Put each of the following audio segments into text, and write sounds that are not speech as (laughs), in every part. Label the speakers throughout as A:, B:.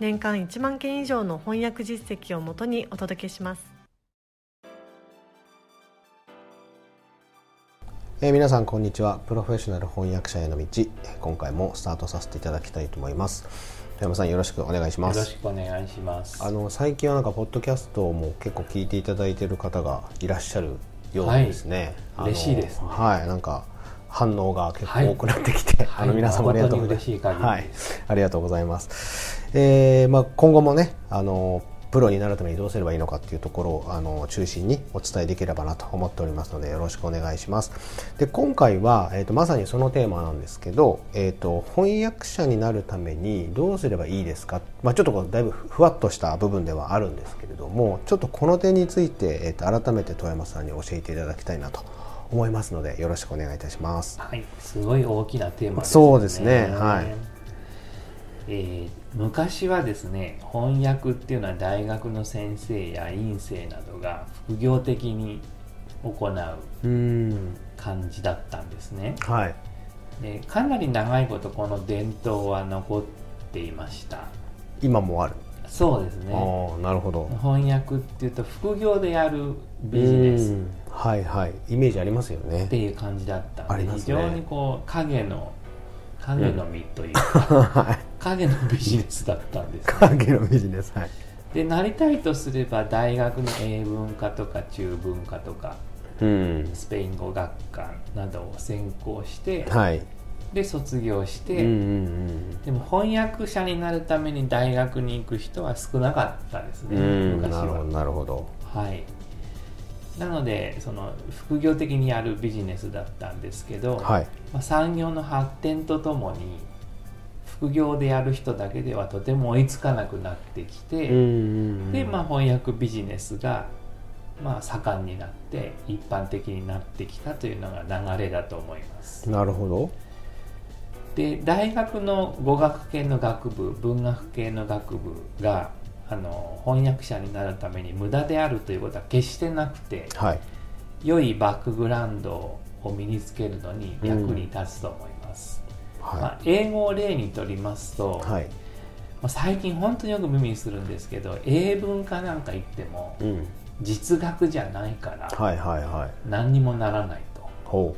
A: 年間1万件以上の翻訳実績をもとにお届けします。
B: えー、皆さんこんにちは。プロフェッショナル翻訳者への道。今回もスタートさせていただきたいと思います。山さんよろしくお願いします。
C: よろしくお願いします。
B: あの最近はなんかポッドキャストも結構聞いていただいている方がいらっしゃるようですね、
C: はい、嬉しいです、ね、
B: はい。なんか反応が結構多くなってきて、はい、あの皆様ありがとうございます。はい、ありがとうございます。えー、まあ今後もねあのプロになるためにどうすればいいのかっていうところをあの中心にお伝えできればなと思っておりますのでよろしくお願いします。で今回は、えーと、まさにそのテーマなんですけど、えーと、翻訳者になるためにどうすればいいですか、まあ、ちょっとだいぶふわっとした部分ではあるんですけれどもちょっとこの点について、えーと、と改めて富山さんに教えていただきたいなと思いますのでよろしくお願いいたします。
C: はい、すごい大きなテーマ
B: ですね。そうですね。はい。
C: えー、昔はですね翻訳っていうのは大学の先生や院生などが副業的に行う感じだったんですね。
B: はい。
C: でかなり長いことこの伝統は残っていました。
B: 今もある。
C: そうですね。
B: なるほど。
C: 翻訳っていうと副業でやるビジネス。
B: はいはいイメージありますよね
C: っていう感じだったんで、ね、非常にこう影の影の実というか、う (laughs) ん、影のビジネスだったんです、ね、
B: 影のビジネスはい。
C: でなりたいとすれば大学の英文化とか中文化とか、
B: うん、
C: スペイン語学科などを専攻して、
B: はい、
C: で卒業して、
B: うんうんうん、
C: でも翻訳者になるために大学に行く人は少なかったですね、昔は。
B: なるほど。
C: はい。なのでその副業的にやるビジネスだったんですけど、
B: はい、
C: まあ、産業の発展とともに副業でやる人だけではとても追いつかなくなってきて、で、まあ、翻訳ビジネスが、まあ、盛んになって一般的になってきたというのが流れだと思います。
B: なるほど。
C: で大学の語学系の学部文学系の学部があの翻訳者になるために無駄であるということは決してなくて、
B: はい、
C: 良いバックグラウンドを身につけるのに役に立つと思います、うんはい、まあ、英語を例にとりますと、
B: はい、ま
C: あ、最近本当によく耳にするんですけど英文化なんか言っても、
B: うん、
C: 実学じゃないから、
B: はいはいはい、
C: 何にもならないと。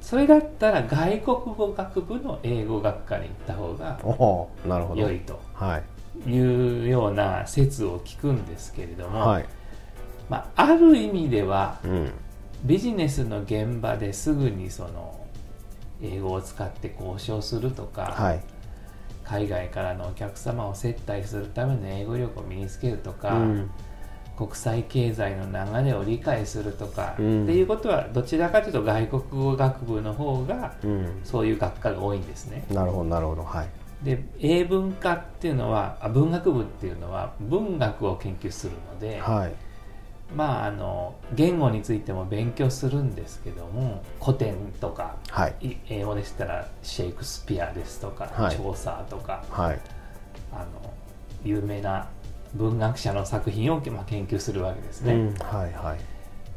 C: それだったら外国語学部の英語学科に行った方が良いと、
B: はい、
C: いうような説を聞くんですけれども、
B: はい、
C: まあ、ある意味では、
B: うん、
C: ビジネスの現場ですぐにその英語を使って交渉するとか、
B: はい、
C: 海外からのお客様を接待するための英語力を身につけるとか、うん、国際経済の流れを理解するとか、うん、っていうことはどちらかというと外国語学部の方が、そういう学科が多いんですね。
B: なるほどなるほど。はい。
C: で英文化っていうのはあ文学部っていうのは文学を研究するので、
B: はい、
C: まああの言語についても勉強するんですけども古典とか、
B: はい、
C: 英語でしたらシェイクスピアですとか、
B: はい、
C: チョーサーとか、
B: はい、
C: あの有名な文学者の作品を、まあ、研究するわけですね。
B: うん、はいはい、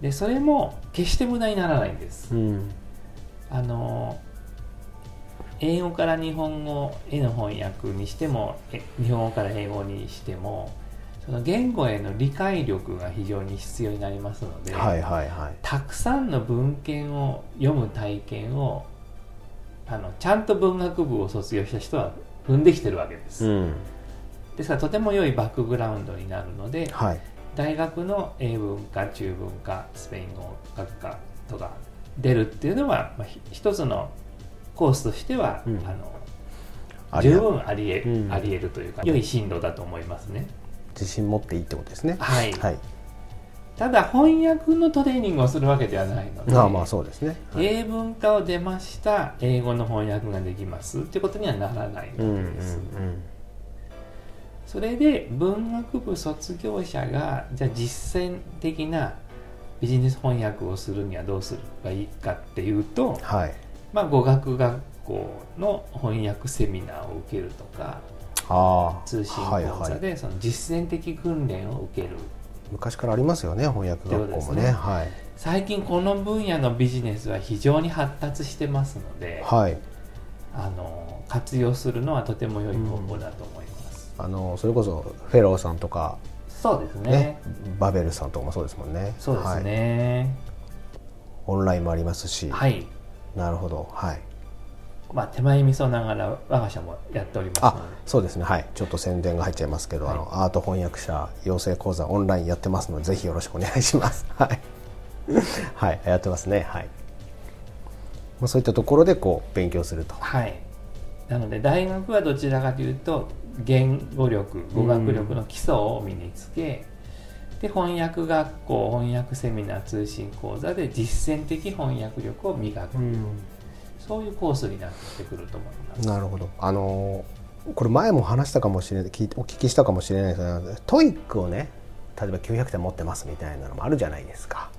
C: でそれも決して無駄にならないんです。
B: うん、
C: あの英語から日本語への翻訳にしても日本語から英語にしてもその言語への理解力が非常に必要になりますので、
B: はいはいはい、
C: たくさんの文献を読む体験をあのちゃんと文学部を卒業した人は踏んできてるわけです、
B: うん、
C: ですからとても良いバックグラウンドになるので、
B: はい、
C: 大学の英文化中文化スペイン語学科とか出るっていうのは、まあ、一つのコースとしては、うん、あの十分ありえ、うん、ありえるというか良い進路だと思いますね
B: 自信持っていいってことですね。
C: はい、
B: はい、
C: ただ翻訳のトレーニングをするわけではないので
B: あまあそうですね、
C: はい、英文化を出ました英語の翻訳ができますってことにはならないわけです、うんうんうん、それで文学部卒業者がじゃあ実践的なビジネス翻訳をするにはどうするがいいかっていうと、はい、まあ、語学学校の翻訳セミナーを受けるとか通信講座でその実践的訓練を受ける、
B: 昔からありますよね翻訳学校もね、ね、はい、
C: 最近この分野のビジネスは非常に発達してますので、はい、あの活用するのはとても良い方法だと思います、
B: うん、あのそれこそフェローさんとか
C: そうですね、ね、
B: バベルさんとかもそうですもんね。
C: そうですね、
B: はい、オンラインもありますし。はい。なるほど。はい
C: まあ、手前味噌ながら我が社もやっておりますあ
B: そうですね。はい。ちょっと宣伝が入っちゃいますけど、はい、あのアート翻訳者養成講座オンラインやってますのでぜひよろしくお願いします。(laughs) はい。はいやってますね。はい。まあ、そういったところでこう勉強すると。
C: はい。なので大学はどちらかというと言語力語学力の基礎を身につけ、うん、で翻訳学校翻訳セミナー通信講座で実践的翻訳力を磨く、うん、そういうコースになってくると思います。
B: なるほど。あのこれ前も話したかもしれないお聞きしたかもしれないですが TOEIC をね例えば900点持ってますみたいなのもあるじゃないですか。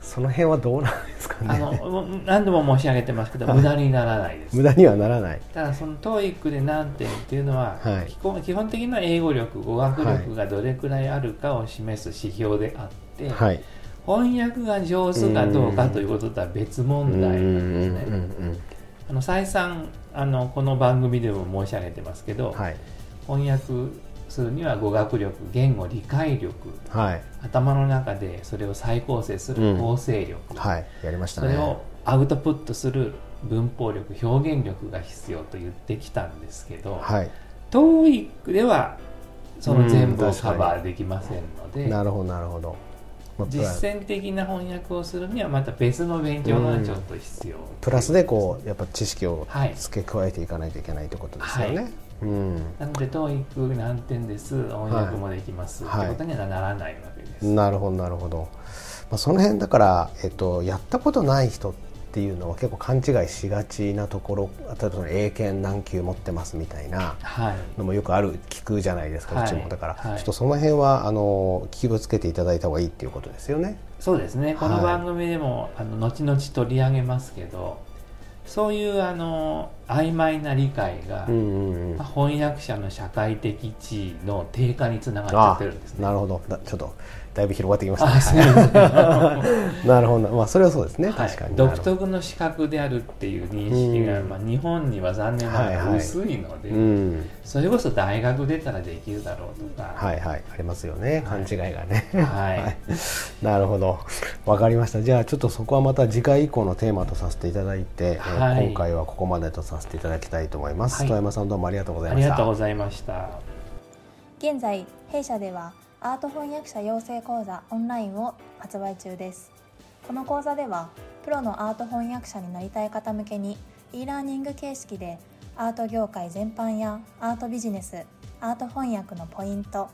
B: その辺はどうなんですかね。あ
C: の何度も申し上げてますけど、無駄にならないです。
B: 無駄にはならない。
C: ただその TOEIC で何点っていうのは、はい、基本基本的な英語力語学力がどれくらいあるかを示す指標であって、はい、翻訳が上手かどうかということとは別問題なんですね。あの再三あのこの番組でも申し上げてますけど、はい、翻訳するには語学力言語理解力、はい、頭の中でそれを再構成する構成力、うん、
B: はい、やりました、
C: ね、それをアウトプットする文法力表現力が必要と言ってきたんですけど、はい、TOEIC ではその全部をカバーできませんので、
B: なるほどなるほど
C: 実践的な翻訳をするにはまた別の勉強がちょっと必要、
B: プラスでこうやっぱ知識を付け加えていかないといけないということですよね、はい。
C: うん、なので TOEIC 何点です。翻訳もできます、はい、ってことにはならないわけです、
B: なるほどなるほど、まあ、その辺だから、えっと、やったことない人っていうのは結構勘違いしがちなところ例えばその英検何級持ってますみたいなのもよくある聞くじゃないですか、はい、うちも。だから、はい、ちょっとその辺はあの気をつけていただいた方がいいっていうことですよね。
C: そうですね。この番組でも、あの後々取り上げますけどそういうあの曖昧な理解が、うんうんうん、翻訳者の社会的地位の低下につながっちゃってるんですね。
B: なるほど。ちょっとだいぶ広がってきました。ね。(laughs) なるほど、まあ、それはそうですね、はい、確かに。
C: 独特の資格であるっていう認識が、まあ、日本には残念ながら薄いので、はいはい、それこそ大学出たらできるだろうとか。
B: はいはい、ありますよね、勘違いがね。はい。なるほど、わかりました。じゃあ、ちょっとそこはまた次回以降のテーマとさせていただいて、はい、今回はここまでとさせていただきたいと思います。富山さん、どうもありがとうございました。
C: ありがとうございました。
D: 現在、弊社では。アート翻訳者養成講座オンラインを発売中ですこの講座ではプロのアート翻訳者になりたい方向けに e ラーニング形式でアート業界全般やアートビジネスアート翻訳のポイント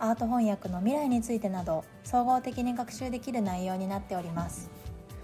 D: アート翻訳の未来についてなど総合的に学習できる内容になっております